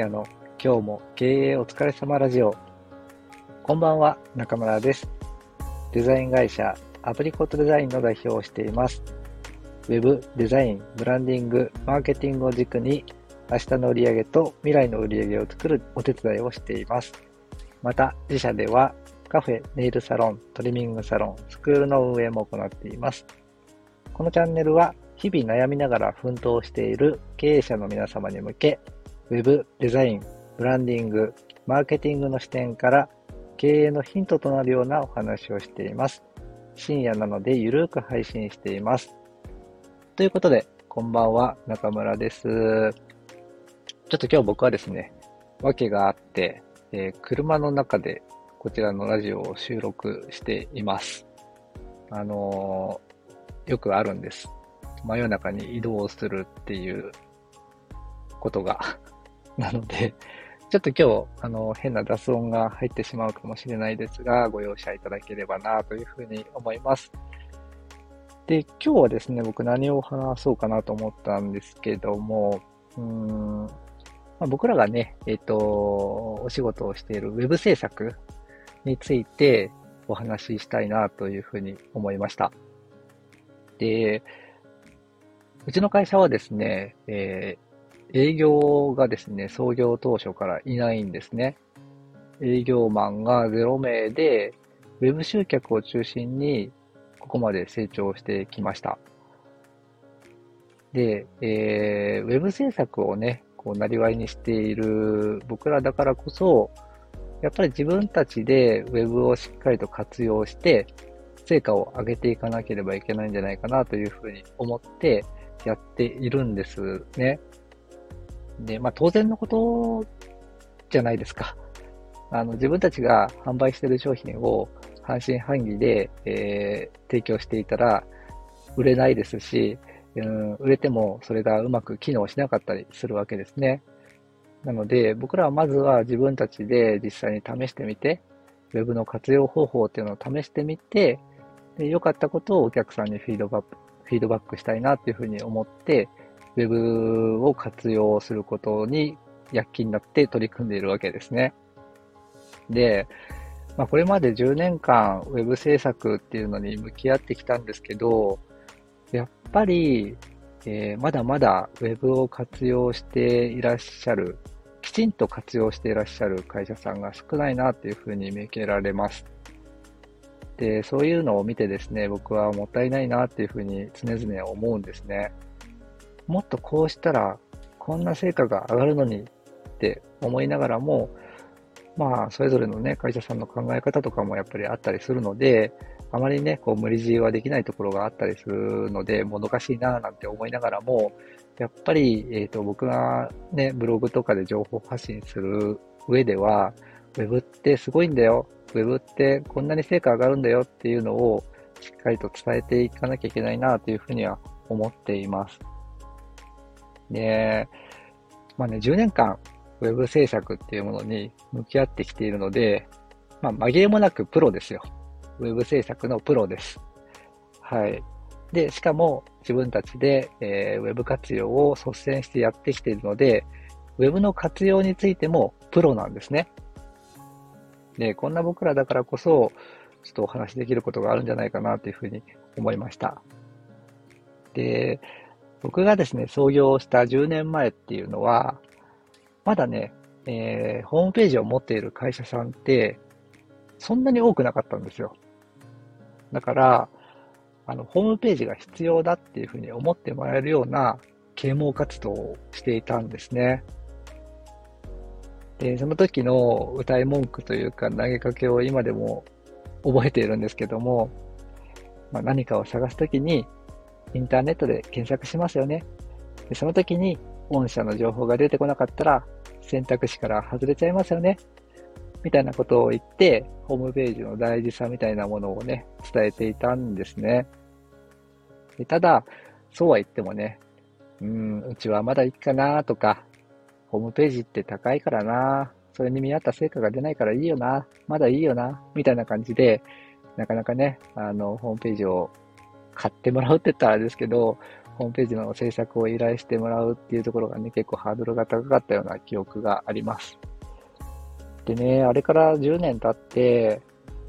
夜の今日も経営お疲れ様ラジオ。こんばんは、中村です。デザイン会社アプリコットデザインの代表をしています。ウェブ、デザイン、ブランディング、マーケティングを軸に明日の売り上げと未来の売り上げを作るお手伝いをしています。また、自社ではカフェ、ネイルサロン、トリミングサロン、スクールの運営も行っています。このチャンネルは日々悩みながら奮闘している経営者の皆様に向け、ウェブ、デザイン、ブランディング、マーケティングの視点から経営のヒントとなるようなお話をしています。深夜なのでゆるく配信しています。ということで、こんばんは、中村です。ちょっと今日僕はですね、訳があって、えー、車の中でこちらのラジオを収録しています。あのー、よくあるんです。真夜中に移動するっていうことがなので、ちょっと今日、あの、変な雑音が入ってしまうかもしれないですが、ご容赦いただければなというふうに思います。で、今日はですね、僕何を話そうかなと思ったんですけども、うーん、まあ、僕らがね、えっ、ー、と、お仕事をしているウェブ制作についてお話ししたいなというふうに思いました。で、うちの会社はですね、えー、営業がですね、創業当初からいないんですね。営業マンが0名で、ウェブ集客を中心に、ここまで成長してきました。で、えー、ウェブ制作をね、こう、なりわいにしている僕らだからこそ、やっぱり自分たちでウェブをしっかりと活用して、成果を上げていかなければいけないんじゃないかなというふうに思って、やっているんですね。で、まあ当然のことじゃないですか。あの、自分たちが販売してる商品を半信半疑で、えー、提供していたら売れないですし、うん、売れてもそれがうまく機能しなかったりするわけですね。なので、僕らはまずは自分たちで実際に試してみて、ウェブの活用方法っていうのを試してみて、で良かったことをお客さんにフィードバック、フィードバックしたいなっていうふうに思って、ウェブを活用することに躍起になって取り組んでいるわけですね。で、まあ、これまで10年間ウェブ制作っていうのに向き合ってきたんですけど、やっぱり、えー、まだまだウェブを活用していらっしゃる、きちんと活用していらっしゃる会社さんが少ないなっていうふうに見受けられます。で、そういうのを見てですね、僕はもったいないなっていうふうに常々思うんですね。もっとこうしたら、こんな成果が上がるのにって思いながらも、まあ、それぞれのね、会社さんの考え方とかもやっぱりあったりするので、あまりね、こう無理強いはできないところがあったりするので、もどかしいななんて思いながらも、やっぱり、えっ、ー、と、僕がね、ブログとかで情報発信する上では、ウェブってすごいんだよ。ウェブってこんなに成果上がるんだよっていうのをしっかりと伝えていかなきゃいけないなというふうには思っています。で、まあね、10年間ウェブ制作っていうものに向き合ってきているので、まあ紛れもなくプロですよ。ウェブ制作のプロです。はい。で、しかも自分たちで、えー、ウェブ活用を率先してやってきているので、ウェブの活用についてもプロなんですね。で、こんな僕らだからこそ、ちょっとお話しできることがあるんじゃないかなというふうに思いました。で、僕がですね、創業した10年前っていうのは、まだね、えー、ホームページを持っている会社さんって、そんなに多くなかったんですよ。だから、あの、ホームページが必要だっていうふうに思ってもらえるような啓蒙活動をしていたんですね。で、その時の歌い文句というか投げかけを今でも覚えているんですけども、まあ、何かを探すときにインターネットで検索しますよね。でその時に御社の情報が出てこなかったら選択肢から外れちゃいますよね。みたいなことを言って、ホームページの大事さみたいなものをね、伝えていたんですね。でただ、そうは言ってもね、うん、うちはまだいいかなとか、ホームページって高いからな、それに見合った成果が出ないからいいよな、まだいいよな、みたいな感じで、なかなかね、あの、ホームページを買ってもらうって言ったらあれですけど、ホームページの制作を依頼してもらうっていうところがね、結構ハードルが高かったような記憶があります。でね、あれから10年経って、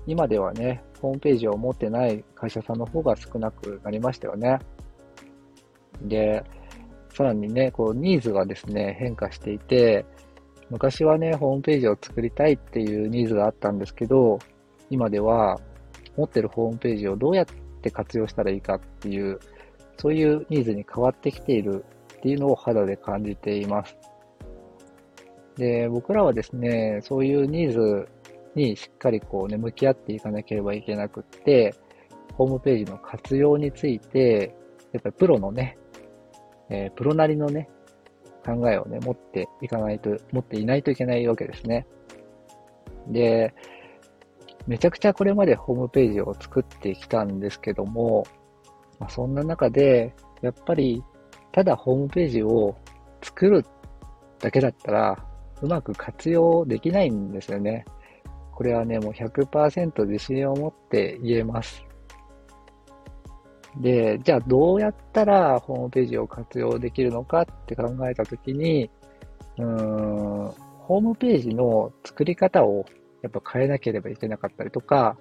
今ではね、ホームページを持ってない会社さんの方が少なくなりましたよね。で、さらにね、こう、ニーズがですね、変化していて、昔はね、ホームページを作りたいっていうニーズがあったんですけど、今では持ってるホームページをどうやっって活用したらいいかっていう、そういうニーズに変わってきているっていうのを肌で感じています。で、僕らはですね、そういうニーズにしっかりこうね、向き合っていかなければいけなくって、ホームページの活用について、やっぱりプロのね、えー、プロなりのね、考えをね、持っていかないと、持っていないといけないわけですね。で、めちゃくちゃこれまでホームページを作ってきたんですけども、まあ、そんな中で、やっぱり、ただホームページを作るだけだったら、うまく活用できないんですよね。これはね、もう100%自信を持って言えます。で、じゃあどうやったらホームページを活用できるのかって考えたときに、うーん、ホームページの作り方をやっぱ変えなければいけなかったりとか、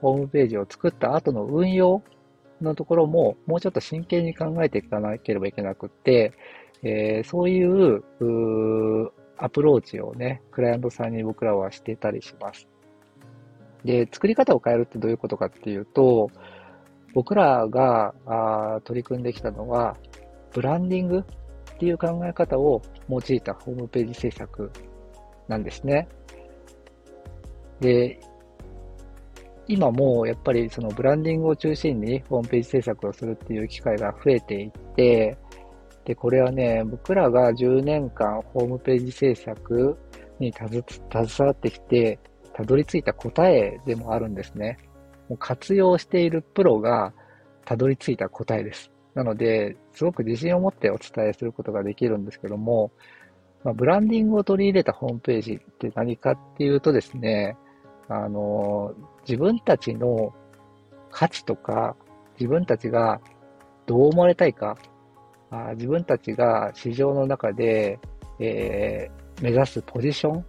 ホームページを作った後の運用のところももうちょっと真剣に考えていかなければいけなくって、えー、そういうアプローチをね、クライアントさんに僕らはしてたりします。で、作り方を変えるってどういうことかっていうと、僕らがあ取り組んできたのは、ブランディングっていう考え方を用いたホームページ制作なんですね。で、今もやっぱりそのブランディングを中心にホームページ制作をするっていう機会が増えていって、で、これはね、僕らが10年間ホームページ制作に携わってきて、たどり着いた答えでもあるんですね。もう活用しているプロがたどり着いた答えです。なので、すごく自信を持ってお伝えすることができるんですけども、まあ、ブランディングを取り入れたホームページって何かっていうとですね、あの、自分たちの価値とか、自分たちがどう思われたいか、あ自分たちが市場の中で、えー、目指すポジション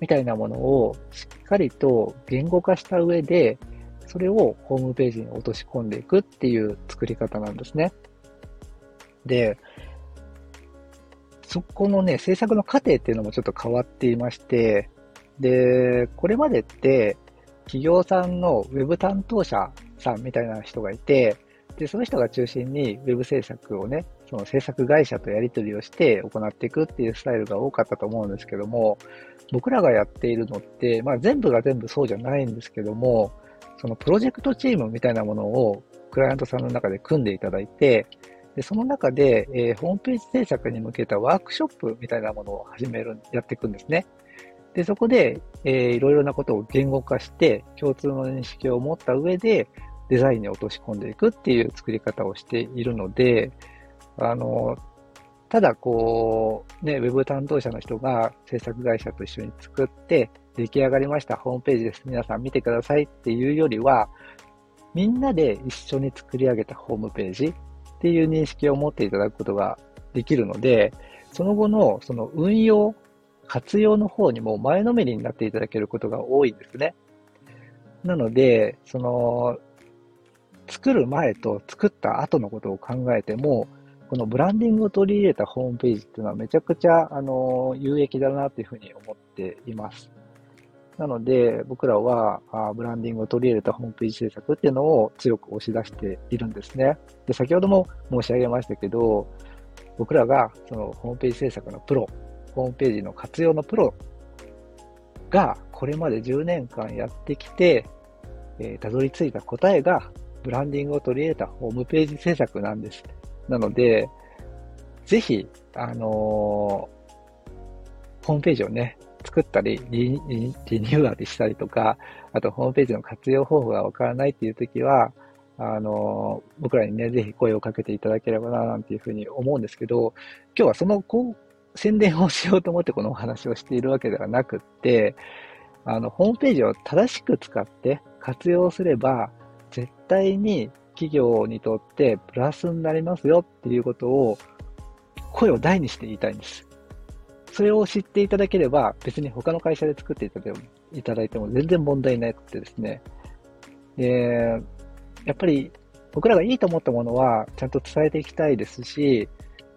みたいなものをしっかりと言語化した上で、それをホームページに落とし込んでいくっていう作り方なんですね。で、そこのね、制作の過程っていうのもちょっと変わっていまして、で、これまでって企業さんのウェブ担当者さんみたいな人がいて、で、その人が中心に Web 制作をね、その制作会社とやり取りをして行っていくっていうスタイルが多かったと思うんですけども、僕らがやっているのって、まあ全部が全部そうじゃないんですけども、そのプロジェクトチームみたいなものをクライアントさんの中で組んでいただいて、でその中で、えー、ホームページ制作に向けたワークショップみたいなものを始める、やっていくんですね。で、そこで、えー、いろいろなことを言語化して、共通の認識を持った上で、デザインに落とし込んでいくっていう作り方をしているので、あの、ただこう、ね、ウェブ担当者の人が制作会社と一緒に作って、出来上がりました、ホームページです。皆さん見てくださいっていうよりは、みんなで一緒に作り上げたホームページっていう認識を持っていただくことができるので、その後のその運用、活用の方にも前のめりになっていただけることが多いんですね。なので、その、作る前と作った後のことを考えても、このブランディングを取り入れたホームページっていうのはめちゃくちゃ、あの、有益だなというふうに思っています。なので、僕らはあブランディングを取り入れたホームページ制作っていうのを強く押し出しているんですね。で、先ほども申し上げましたけど、僕らがそのホームページ制作のプロ、ホームページの活用のプロがこれまで10年間やってきて、えー、たどり着いた答えがブランディングを取り入れたホームページ制作なんです。なので、ぜひ、あのー、ホームページをね、作ったりリ、リニューアルしたりとか、あとホームページの活用方法がわからないっていう時は、あの、僕らにね、ぜひ声をかけていただければな、なんていうふうに思うんですけど、今日はその、宣伝をしようと思ってこのお話をしているわけではなくって、あの、ホームページを正しく使って活用すれば、絶対に企業にとってプラスになりますよっていうことを声を大にして言いたいんです。それを知っていただければ、別に他の会社で作っていただいても全然問題なくてですね。で、やっぱり僕らがいいと思ったものはちゃんと伝えていきたいですし、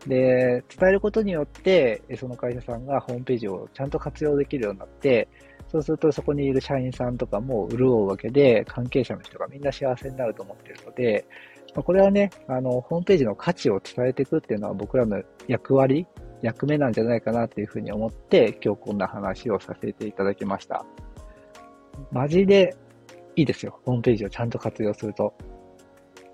で、伝えることによって、その会社さんがホームページをちゃんと活用できるようになって、そうするとそこにいる社員さんとかも潤うわけで、関係者の人がみんな幸せになると思っているので、これはね、あの、ホームページの価値を伝えていくっていうのは僕らの役割、役目なんじゃないかなっていうふうに思って、今日こんな話をさせていただきました。マジでいいですよ。ホームページをちゃんと活用すると。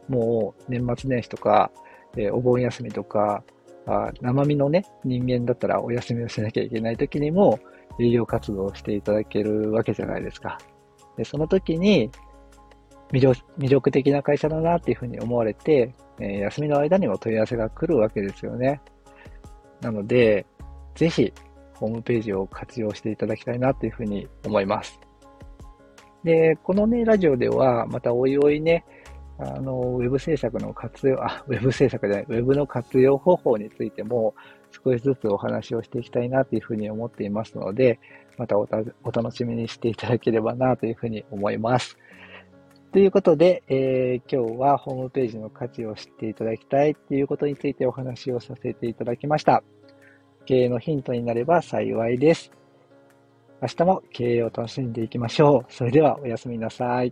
もう年末年始とか、え、お盆休みとか、あ生身のね、人間だったらお休みをしなきゃいけない時にも営業活動をしていただけるわけじゃないですか。で、その時に魅力的な会社だなっていうふうに思われて、えー、休みの間にも問い合わせが来るわけですよね。なので、ぜひ、ホームページを活用していただきたいなというふうに思います。で、このね、ラジオでは、またおいおいね、あの、ウェブ制作の活用、あ、ウェブ制作じゃない、ウェブの活用方法についても、少しずつお話をしていきたいなというふうに思っていますので、またお楽しみにしていただければなというふうに思います。ということで、えー、今日はホームページの価値を知っていただきたいということについてお話をさせていただきました。経営のヒントになれば幸いです。明日も経営を楽しんでいきましょう。それではおやすみなさい。